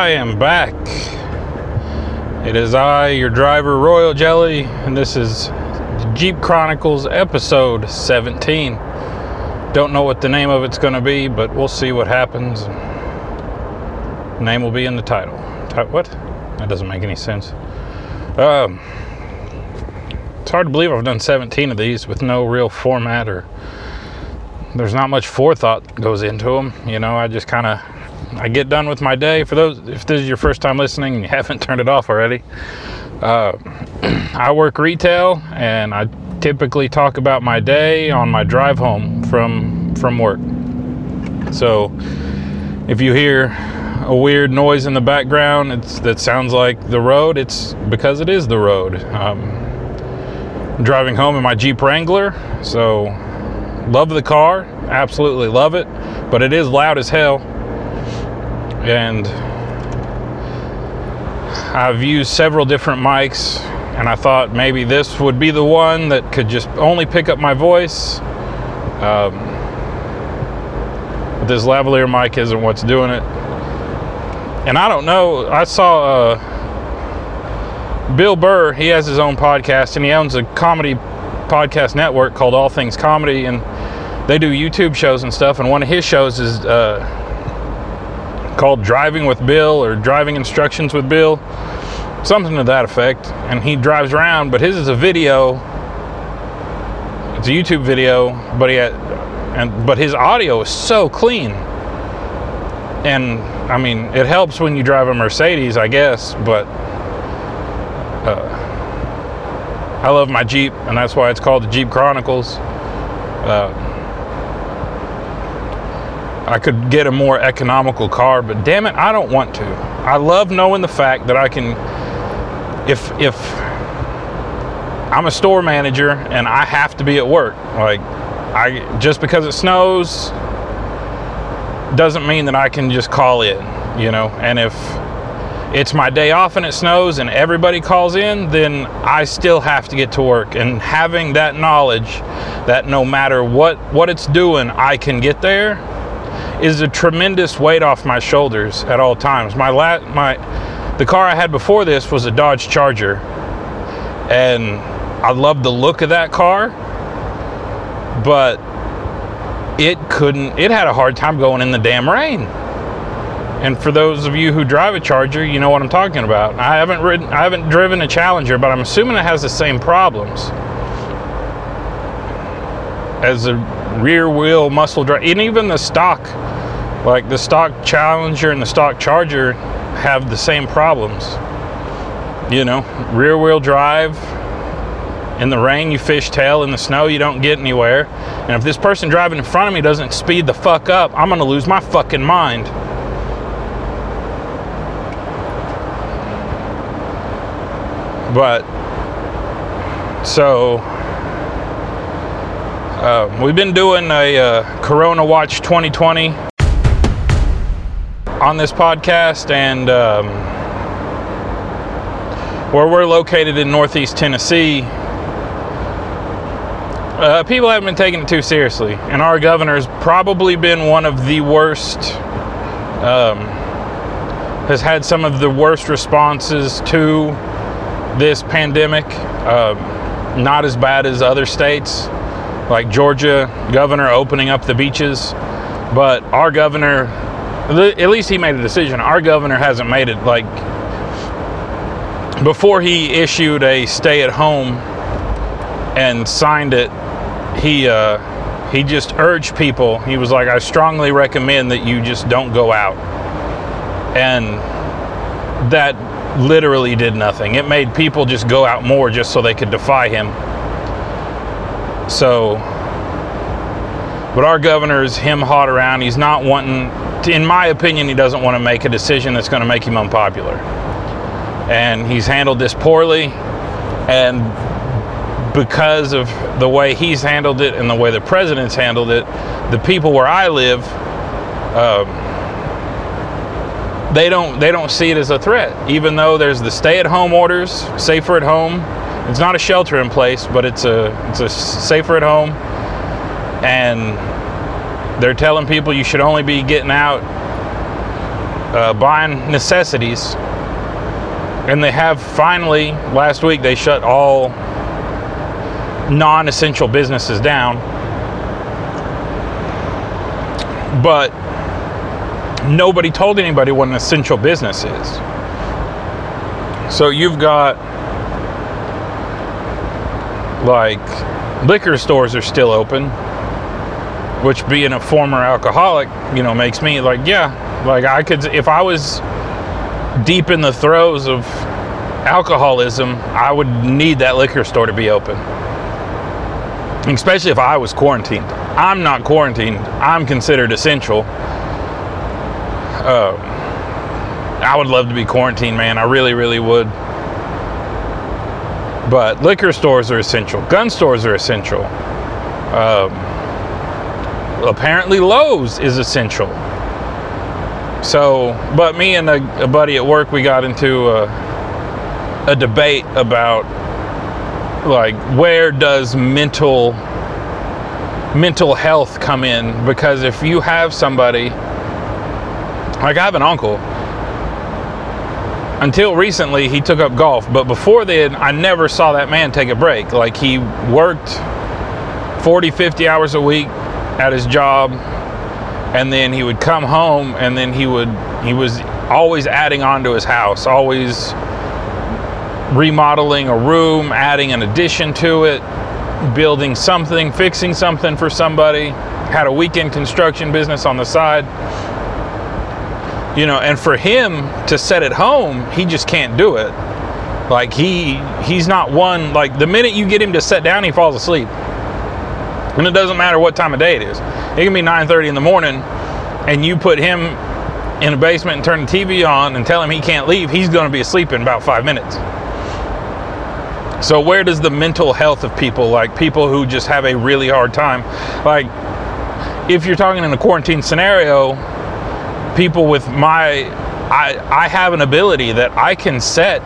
I am back. It is I, your driver, Royal Jelly, and this is Jeep Chronicles episode 17. Don't know what the name of it's going to be, but we'll see what happens. Name will be in the title. What? That doesn't make any sense. Um, it's hard to believe I've done 17 of these with no real format or there's not much forethought goes into them. You know, I just kind of I get done with my day. For those, if this is your first time listening and you haven't turned it off already, uh, I work retail and I typically talk about my day on my drive home from from work. So if you hear a weird noise in the background, it's that sounds like the road. It's because it is the road. Um, I'm driving home in my Jeep Wrangler, so love the car, absolutely love it, but it is loud as hell and I've used several different mics and I thought maybe this would be the one that could just only pick up my voice. Um, but this lavalier mic isn't what's doing it. And I don't know, I saw uh, Bill Burr, he has his own podcast and he owns a comedy podcast network called All Things Comedy and they do YouTube shows and stuff. And one of his shows is uh, called Driving with Bill or Driving Instructions with Bill, something to that effect. And he drives around, but his is a video. It's a YouTube video, but he had, and but his audio is so clean. And I mean, it helps when you drive a Mercedes, I guess, but uh, I love my Jeep, and that's why it's called the Jeep Chronicles. Uh, I could get a more economical car, but damn it, I don't want to. I love knowing the fact that I can if if I'm a store manager and I have to be at work, like I just because it snows doesn't mean that I can just call in, you know. And if it's my day off and it snows and everybody calls in, then I still have to get to work. And having that knowledge that no matter what what it's doing, I can get there is a tremendous weight off my shoulders at all times. My la- my the car I had before this was a Dodge Charger, and I loved the look of that car, but it couldn't. It had a hard time going in the damn rain. And for those of you who drive a Charger, you know what I'm talking about. I haven't ridden, I haven't driven a Challenger, but I'm assuming it has the same problems as a rear wheel muscle drive, and even the stock, like the stock Challenger and the stock Charger, have the same problems. You know, rear wheel drive. In the rain, you fishtail. In the snow, you don't get anywhere. And if this person driving in front of me doesn't speed the fuck up, I'm gonna lose my fucking mind. But so uh, we've been doing a uh, Corona Watch 2020 on this podcast, and um, where we're located in Northeast Tennessee, uh, people haven't been taking it too seriously, and our governor's probably been one of the worst. Um, has had some of the worst responses to this pandemic. Um, not as bad as other states like Georgia governor opening up the beaches, but our governor, at least he made a decision. Our governor hasn't made it. Like before he issued a stay-at-home and signed it, he uh, he just urged people. He was like, "I strongly recommend that you just don't go out," and that literally did nothing. It made people just go out more just so they could defy him. So, but our governor is him hot around. He's not wanting, in my opinion, he doesn't want to make a decision that's going to make him unpopular. And he's handled this poorly. And because of the way he's handled it and the way the president's handled it, the people where I live, um, they don't they don't see it as a threat, even though there's the stay-at-home orders, safer at home. It's not a shelter in place, but it's a it's a safer at home, and they're telling people you should only be getting out uh, buying necessities. And they have finally, last week, they shut all non essential businesses down. But nobody told anybody what an essential business is. So you've got like liquor stores are still open, which being a former alcoholic, you know, makes me like, yeah, like I could, if I was deep in the throes of alcoholism, I would need that liquor store to be open. Especially if I was quarantined. I'm not quarantined, I'm considered essential. Uh, I would love to be quarantined, man. I really, really would. But liquor stores are essential. Gun stores are essential. Um, apparently, Lowe's is essential. So, but me and a, a buddy at work, we got into a, a debate about like where does mental mental health come in? Because if you have somebody like I have an uncle. Until recently he took up golf but before then i never saw that man take a break. Like he worked 40 50 hours a week at his job and then he would come home and then he would he was always adding on to his house always remodeling a room adding an addition to it building something fixing something for somebody had a weekend construction business on the side. You know and for him to set it home he just can't do it. Like he he's not one like the minute you get him to sit down he falls asleep and it doesn't matter what time of day it is. It can be 9.30 in the morning and you put him in a basement and turn the tv on and tell him he can't leave he's going to be asleep in about five minutes. So where does the mental health of people like people who just have a really hard time like if you're talking in a quarantine scenario people with my I I have an ability that I can set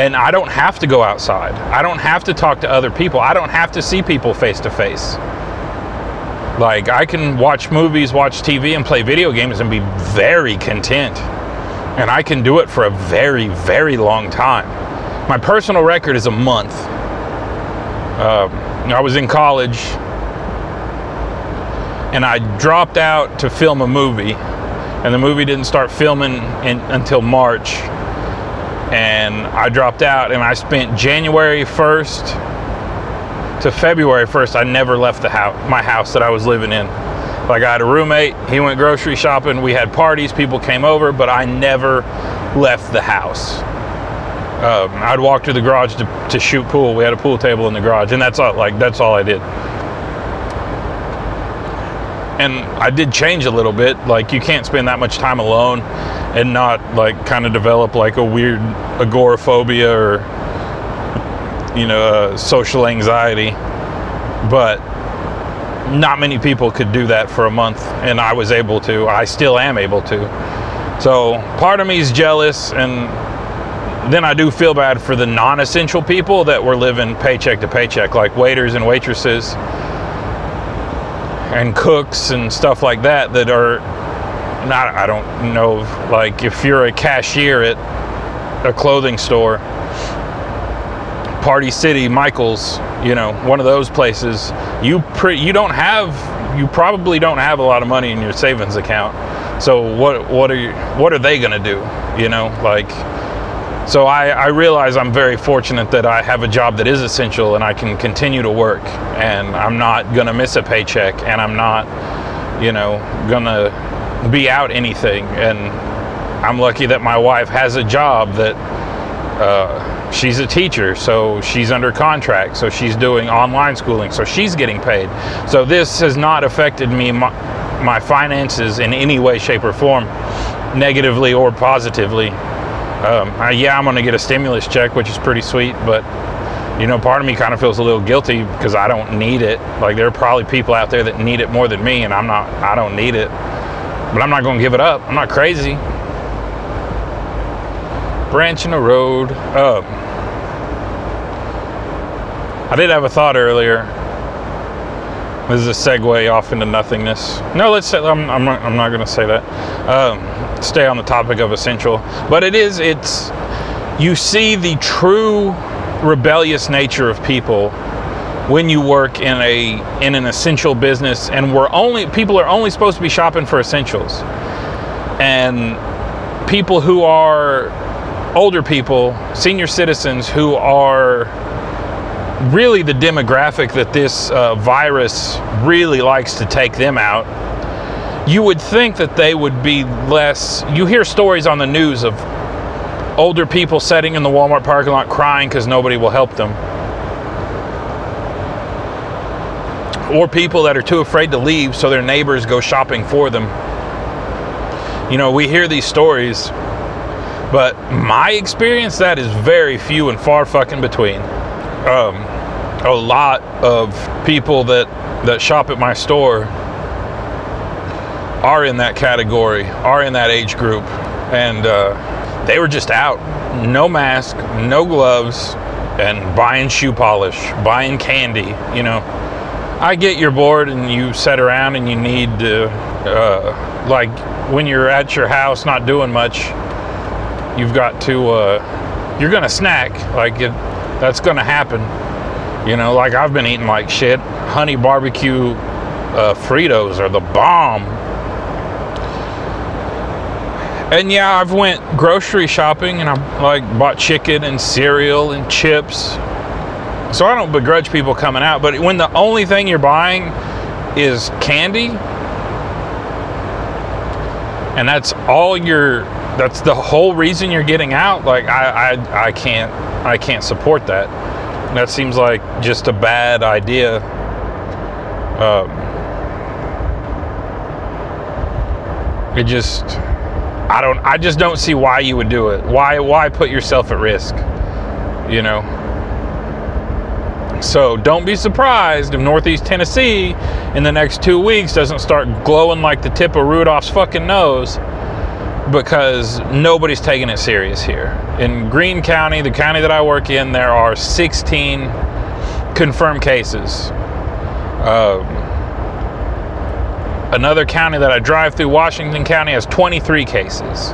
and I don't have to go outside. I don't have to talk to other people. I don't have to see people face to face. Like I can watch movies, watch TV and play video games and be very content. And I can do it for a very very long time. My personal record is a month. Uh, I was in college and I dropped out to film a movie, and the movie didn't start filming in, until March. And I dropped out, and I spent January 1st to February 1st. I never left the house, my house that I was living in. Like I had a roommate, he went grocery shopping, we had parties, people came over, but I never left the house. Um, I'd walk to the garage to, to shoot pool. We had a pool table in the garage, and that's all. Like that's all I did and I did change a little bit. Like you can't spend that much time alone and not like kind of develop like a weird agoraphobia or you know uh, social anxiety. But not many people could do that for a month, and I was able to. I still am able to. So part of me is jealous, and then I do feel bad for the non-essential people that were living paycheck to paycheck, like waiters and waitresses and cooks and stuff like that that are not I don't know like if you're a cashier at a clothing store Party City Michaels you know one of those places you pre- you don't have you probably don't have a lot of money in your savings account. So what what are you what are they going to do you know like so I, I, realize I'm very fortunate that I have a job that is essential and I can continue to work and I'm not gonna miss a paycheck and I'm not, you know, gonna be out anything. And I'm lucky that my wife has a job that uh, she's a teacher, so she's under contract, so she's doing online schooling, so she's getting paid. So this has not affected me, my, my finances in any way, shape, or form, negatively or positively um, I, yeah, I'm going to get a stimulus check, which is pretty sweet, but you know, part of me kind of feels a little guilty because I don't need it. Like there are probably people out there that need it more than me, and I'm not. I don't need it, but I'm not going to give it up. I'm not crazy. Branching the road. Um, I did have a thought earlier. This is a segue off into nothingness. No, let's say I'm, I'm not, I'm not going to say that. Um, stay on the topic of essential, but it is it's you see the true rebellious nature of people when you work in a in an essential business and we're only people are only supposed to be shopping for essentials. And people who are older people senior citizens who are really the demographic that this uh, virus really likes to take them out you would think that they would be less you hear stories on the news of older people sitting in the walmart parking lot crying because nobody will help them or people that are too afraid to leave so their neighbors go shopping for them. You know, we hear these stories, but my experience that is very few and far fucking between. Um, a lot of people that that shop at my store are in that category, are in that age group, and uh, they were just out, no mask, no gloves, and buying shoe polish, buying candy, you know I get you're bored and you sit around and you need to, uh, like, when you're at your house not doing much, you've got to, uh, you're gonna snack. Like, it, that's gonna happen. You know, like I've been eating like shit. Honey barbecue uh, Fritos are the bomb. And yeah, I've went grocery shopping and I like bought chicken and cereal and chips so I don't begrudge people coming out, but when the only thing you're buying is candy, and that's all you're that's the whole reason you're getting out, like I I, I can't I can't support that. That seems like just a bad idea. Um, it just I don't I just don't see why you would do it. Why why put yourself at risk? You know. So don't be surprised if Northeast Tennessee in the next two weeks doesn't start glowing like the tip of Rudolph's fucking nose because nobody's taking it serious here. In Greene County, the county that I work in, there are 16 confirmed cases. Um, another county that I drive through, Washington County, has 23 cases.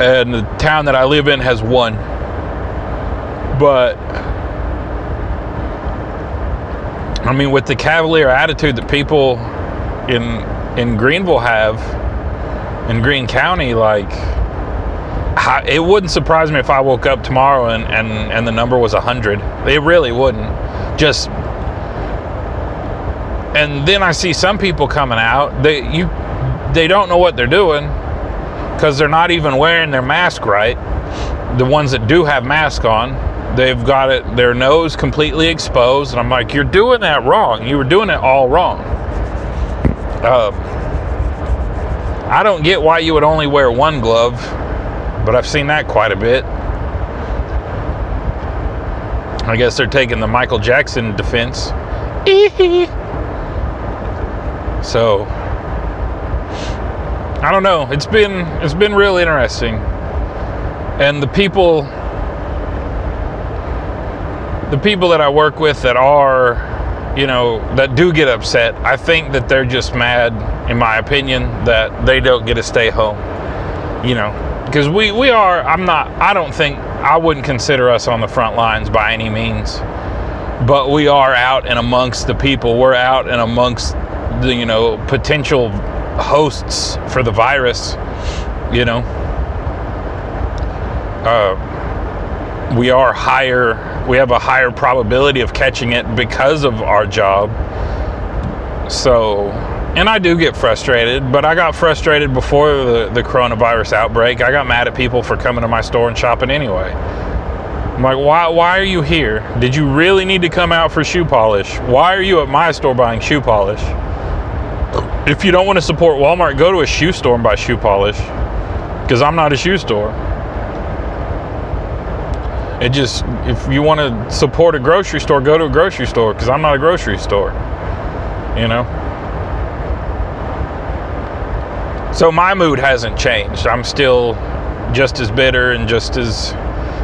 And the town that I live in has one. But I mean, with the cavalier attitude that people in in Greeneville have in Greene County, like it wouldn't surprise me if I woke up tomorrow and and, and the number was hundred. It really wouldn't. Just and then I see some people coming out. They you they don't know what they're doing because they're not even wearing their mask right. The ones that do have mask on, They've got it, their nose completely exposed. And I'm like, you're doing that wrong. You were doing it all wrong. Uh, I don't get why you would only wear one glove, but I've seen that quite a bit. I guess they're taking the Michael Jackson defense. so I don't know. It's been it's been real interesting. And the people the people that I work with that are, you know, that do get upset, I think that they're just mad, in my opinion, that they don't get to stay home. You know, because we we are. I'm not. I don't think I wouldn't consider us on the front lines by any means, but we are out and amongst the people. We're out and amongst the you know potential hosts for the virus. You know. Uh, we are higher we have a higher probability of catching it because of our job. So, and I do get frustrated, but I got frustrated before the, the coronavirus outbreak. I got mad at people for coming to my store and shopping anyway. I'm like, why, why are you here? Did you really need to come out for shoe polish? Why are you at my store buying shoe polish? If you don't want to support Walmart, go to a shoe store and buy shoe polish. Because I'm not a shoe store. It just, if you want to support a grocery store, go to a grocery store because I'm not a grocery store. You know? So my mood hasn't changed. I'm still just as bitter and just as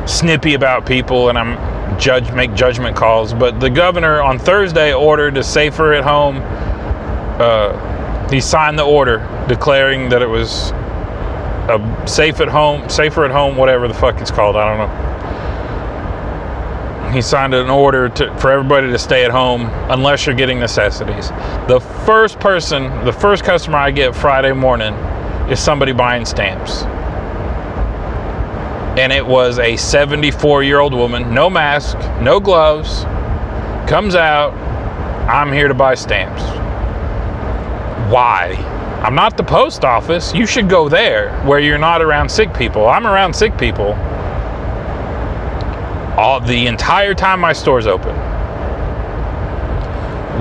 snippy about people, and I'm judge make judgment calls. But the governor on Thursday ordered a safer at home. Uh, he signed the order declaring that it was a safe at home, safer at home, whatever the fuck it's called. I don't know he signed an order to, for everybody to stay at home unless you're getting necessities. The first person, the first customer I get Friday morning is somebody buying stamps. And it was a 74 year old woman, no mask, no gloves, comes out, I'm here to buy stamps. Why? I'm not the post office. You should go there where you're not around sick people. I'm around sick people all the entire time my store's open.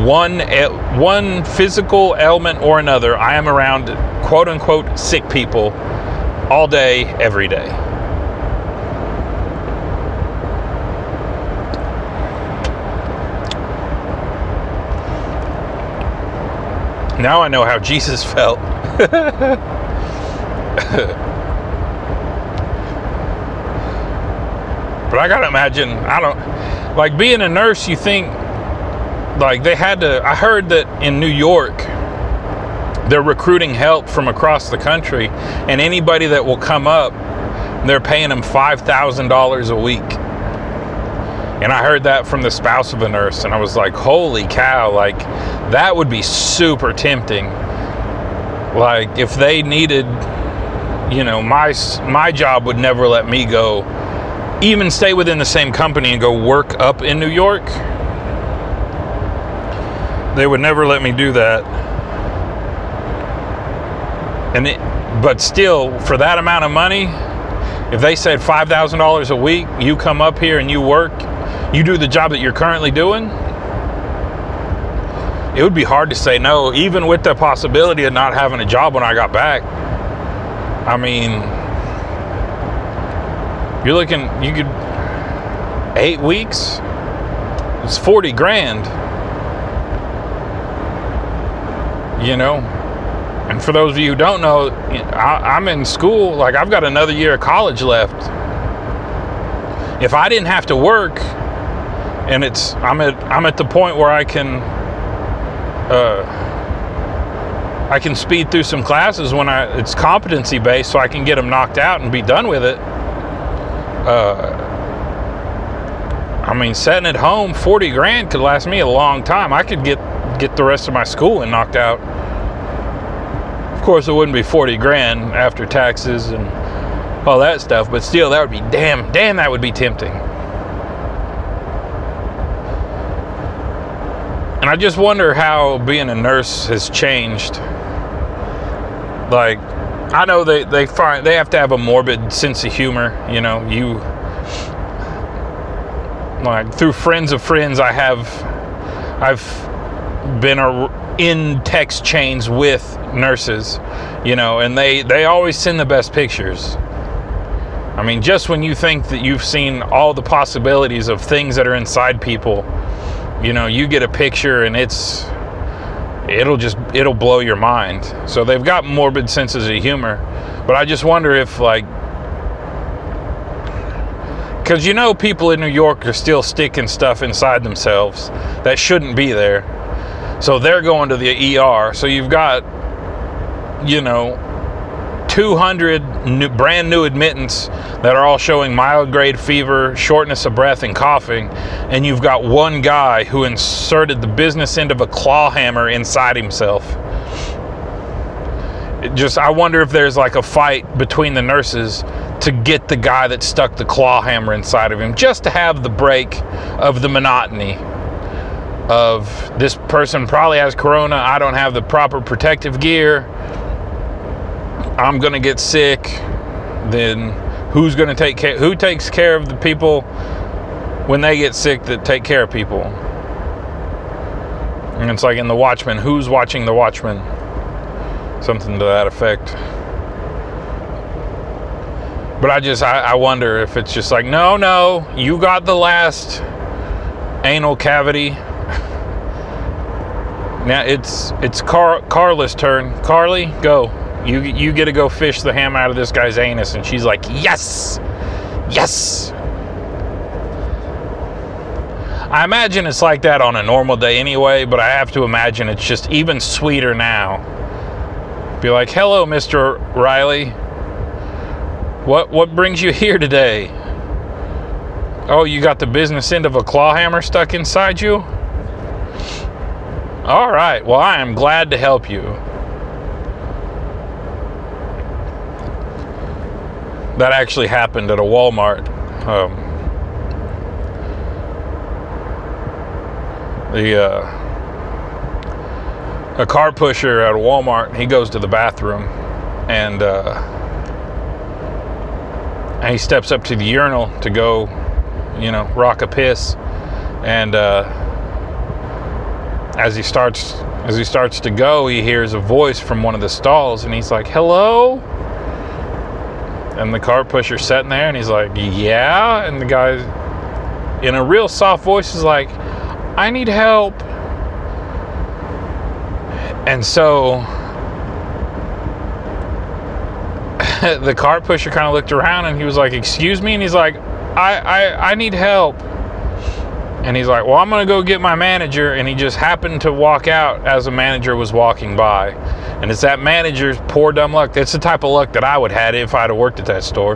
One eh, one physical ailment or another, I am around quote unquote sick people all day, every day. Now I know how Jesus felt. But I gotta imagine, I don't like being a nurse. You think like they had to. I heard that in New York, they're recruiting help from across the country, and anybody that will come up, they're paying them five thousand dollars a week. And I heard that from the spouse of a nurse, and I was like, holy cow, like that would be super tempting. Like if they needed, you know, my my job would never let me go even stay within the same company and go work up in New York. They would never let me do that. And it, but still, for that amount of money, if they said $5,000 a week, you come up here and you work, you do the job that you're currently doing, it would be hard to say no, even with the possibility of not having a job when I got back. I mean, you're looking, you could, eight weeks, it's 40 grand. You know? And for those of you who don't know, I, I'm in school, like I've got another year of college left. If I didn't have to work, and it's I'm at I'm at the point where I can uh, I can speed through some classes when I it's competency based, so I can get them knocked out and be done with it uh, I mean, setting at home, 40 grand could last me a long time. I could get get the rest of my schooling knocked out. Of course, it wouldn't be 40 grand after taxes and all that stuff, but still, that would be damn, damn, that would be tempting. And I just wonder how being a nurse has changed. Like, I know they, they find they have to have a morbid sense of humor. You know, you like through friends of friends, I have I've been a, in text chains with nurses, you know, and they they always send the best pictures. I mean, just when you think that you've seen all the possibilities of things that are inside people, you know, you get a picture and it's it'll just it'll blow your mind. So they've got morbid senses of humor, but I just wonder if like because you know people in New York are still sticking stuff inside themselves that shouldn't be there. So they're going to the ER. So you've got you know 200 new, brand new admittance that are all showing mild grade fever, shortness of breath, and coughing, and you've got one guy who inserted the business end of a claw hammer inside himself. It just, I wonder if there's like a fight between the nurses to get the guy that stuck the claw hammer inside of him, just to have the break of the monotony of this person probably has corona. I don't have the proper protective gear I'm going to get sick, then who's going to take care? Who takes care of the people when they get sick that take care of people? And it's like in The Watchmen, who's watching The Watchmen? Something to that effect. But I just, I, I wonder if it's just like, no, no, you got the last anal cavity. Now it's it's Car- Carla's turn. Carly, go. You you get to go fish the ham out of this guy's anus, and she's like, yes, yes. I imagine it's like that on a normal day anyway, but I have to imagine it's just even sweeter now. Be like, "Hello, Mr. Riley. What what brings you here today?" Oh, you got the business end of a claw hammer stuck inside you? All right. Well, I am glad to help you. That actually happened at a Walmart. Um, the uh, a car pusher at a Walmart. He goes to the bathroom, and uh, and he steps up to the urinal to go, you know, rock a piss, and uh, as he starts as he starts to go, he hears a voice from one of the stalls, and he's like, "Hello." And the car pusher's sitting there, and he's like, "Yeah," and the guy, in a real soft voice, is like I need help. And so the car pusher kind of looked around and he was like, Excuse me? And he's like, I, I, I need help. And he's like, Well, I'm going to go get my manager. And he just happened to walk out as a manager was walking by. And it's that manager's poor dumb luck. That's the type of luck that I would have had if I'd have worked at that store.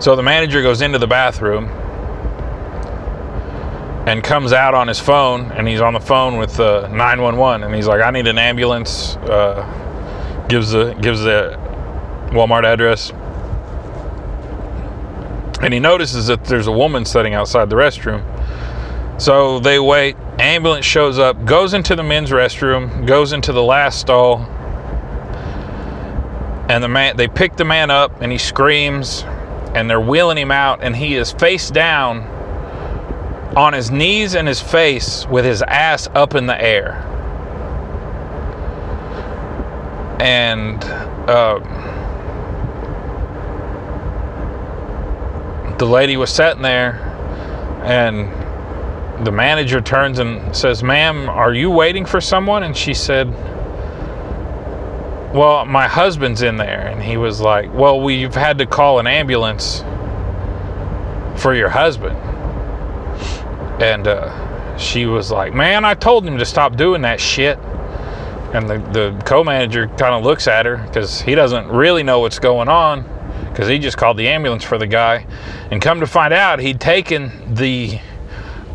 So the manager goes into the bathroom and comes out on his phone and he's on the phone with uh, 911 and he's like i need an ambulance uh, gives the gives the walmart address and he notices that there's a woman sitting outside the restroom. So they wait. Ambulance shows up goes into the men's restroom goes into the last stall. And the man they pick the man up and he screams and they're wheeling him out and he is face down on his knees and his face with his ass up in the air. And uh, the lady was sitting there, and the manager turns and says, Ma'am, are you waiting for someone? And she said, Well, my husband's in there. And he was like, Well, we've had to call an ambulance for your husband. And uh, she was like, Man, I told him to stop doing that shit. And the, the co manager kind of looks at her because he doesn't really know what's going on because he just called the ambulance for the guy. And come to find out, he'd taken the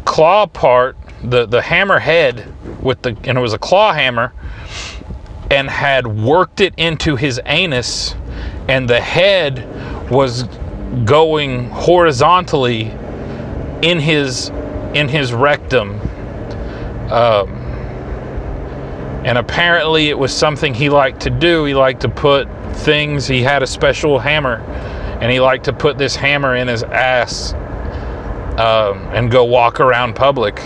claw part, the, the hammer head with the, and it was a claw hammer, and had worked it into his anus, and the head was going horizontally in his in his rectum. Um, and apparently, it was something he liked to do. He liked to put things, he had a special hammer, and he liked to put this hammer in his ass um, and go walk around public.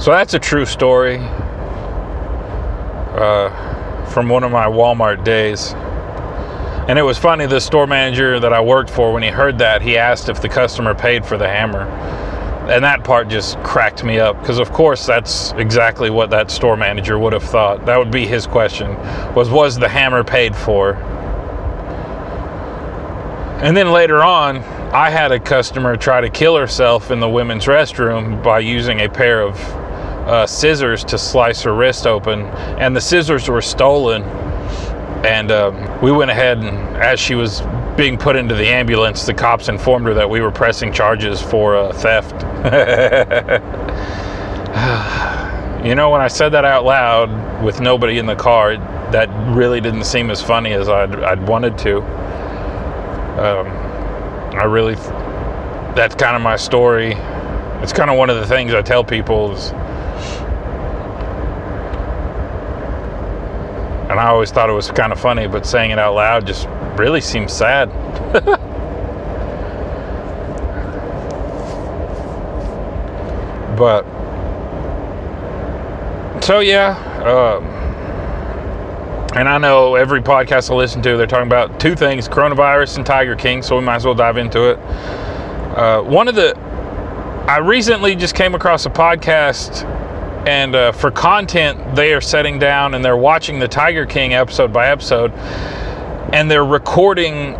So that's a true story uh, from one of my Walmart days. And it was funny, the store manager that I worked for, when he heard that, he asked if the customer paid for the hammer. And that part just cracked me up because, of course, that's exactly what that store manager would have thought. That would be his question: was was the hammer paid for? And then later on, I had a customer try to kill herself in the women's restroom by using a pair of uh, scissors to slice her wrist open, and the scissors were stolen and um, we went ahead and, as she was being put into the ambulance, the cops informed her that we were pressing charges for uh, theft. you know, when I said that out loud with nobody in the car, that really didn't seem as funny as I'd, I'd wanted to. Um, I really, that's kind of my story. It's kind of one of the things I tell people is And I always thought it was kind of funny, but saying it out loud just really seems sad. but so yeah, um, and I know every podcast I listen to, they're talking about two things: coronavirus and Tiger King. So we might as well dive into it. Uh, one of the, I recently just came across a podcast and uh, for content, they are setting down and they're watching the Tiger King episode by episode. And they're recording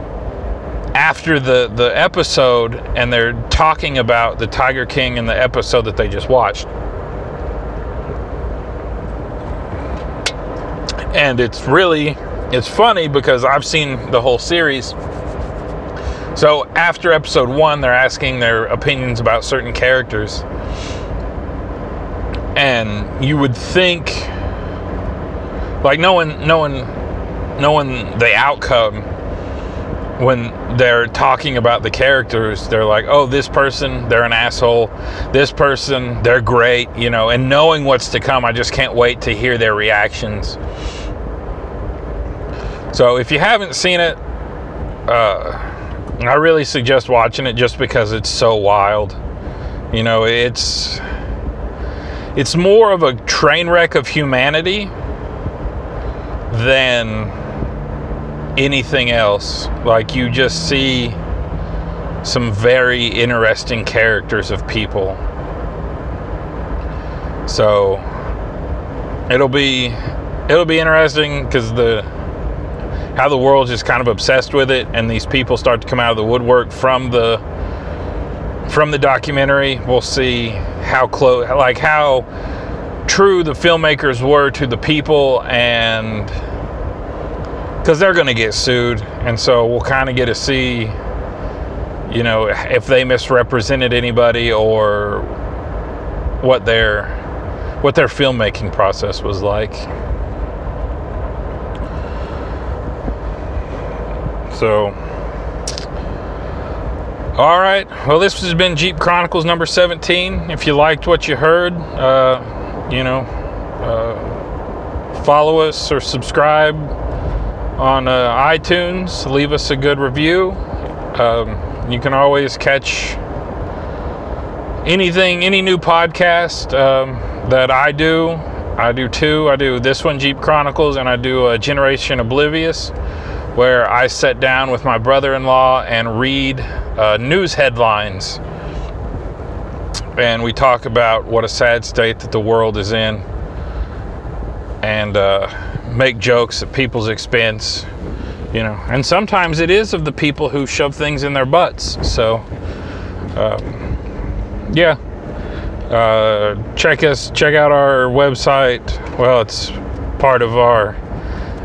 after the the episode and they're talking about the Tiger King in the episode that they just watched. And it's really it's funny because I've seen the whole series. So after episode 1 they're asking their opinions about certain characters. And you would think like no one no knowing knowing the outcome when they're talking about the characters, they're like, oh, this person, they're an asshole. This person, they're great, you know, and knowing what's to come, I just can't wait to hear their reactions. So if you haven't seen it, uh, I really suggest watching it just because it's so wild. You know, it's it's more of a train wreck of humanity than anything else. Like you just see some very interesting characters of people. So it'll be it'll be interesting because the how the world's just kind of obsessed with it and these people start to come out of the woodwork from the from the documentary we'll see how close like how true the filmmakers were to the people and because they're going to get sued, and so we'll kind of get to see, you know, if they misrepresented anybody or what their what their filmmaking process was like. So, all right. Well, this has been Jeep Chronicles number 17. If you liked what you heard, uh, you know, uh, follow us or subscribe on uh, iTunes. Leave us a good review. Um, you can always catch anything, any new podcast um, that I do. I do two. I do this one, Jeep Chronicles, and I do Generation Oblivious, where I sit down with my brother in law and read uh, news headlines. And we talk about what a sad state that the world is in. And, uh, make jokes at people's expense, you know. And sometimes it is of the people who shove things in their butts. So, um, yeah. Uh, check us, check out our website. Well, it's part of our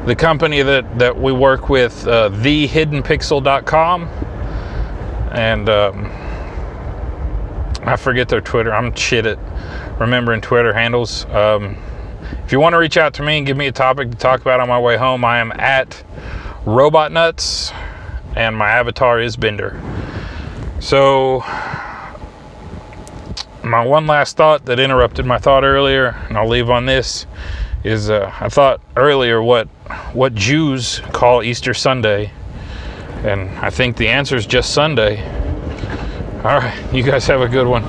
the company that that we work with, uh, thehiddenpixel.com, and um, I forget their Twitter. I'm shit at remembering Twitter handles. Um, if you want to reach out to me and give me a topic to talk about on my way home, I am at Robot Nuts, and my avatar is Bender. So, my one last thought that interrupted my thought earlier, and I'll leave on this, is uh, I thought earlier what what Jews call Easter Sunday, and I think the answer is just Sunday. All right, you guys have a good one.